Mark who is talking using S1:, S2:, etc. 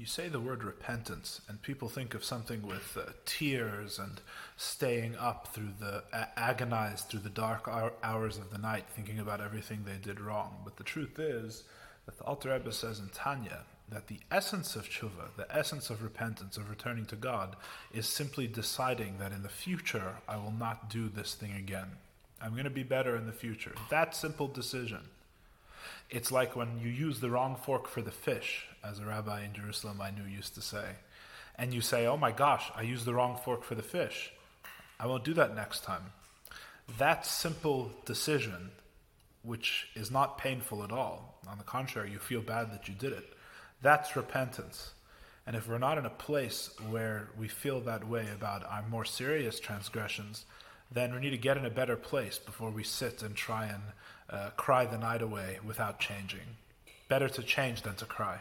S1: you say the word repentance, and people think of something with uh, tears and staying up through the uh, agonized through the dark hours of the night, thinking about everything they did wrong. But the truth is that the Alter Rebbe says in Tanya that the essence of tshuva, the essence of repentance, of returning to God, is simply deciding that in the future I will not do this thing again. I'm going to be better in the future. That simple decision. It's like when you use the wrong fork for the fish, as a rabbi in Jerusalem I knew used to say, and you say, Oh my gosh, I used the wrong fork for the fish. I won't do that next time. That simple decision, which is not painful at all, on the contrary, you feel bad that you did it, that's repentance. And if we're not in a place where we feel that way about our more serious transgressions, then we need to get in a better place before we sit and try and uh, cry the night away without changing. Better to change than to cry.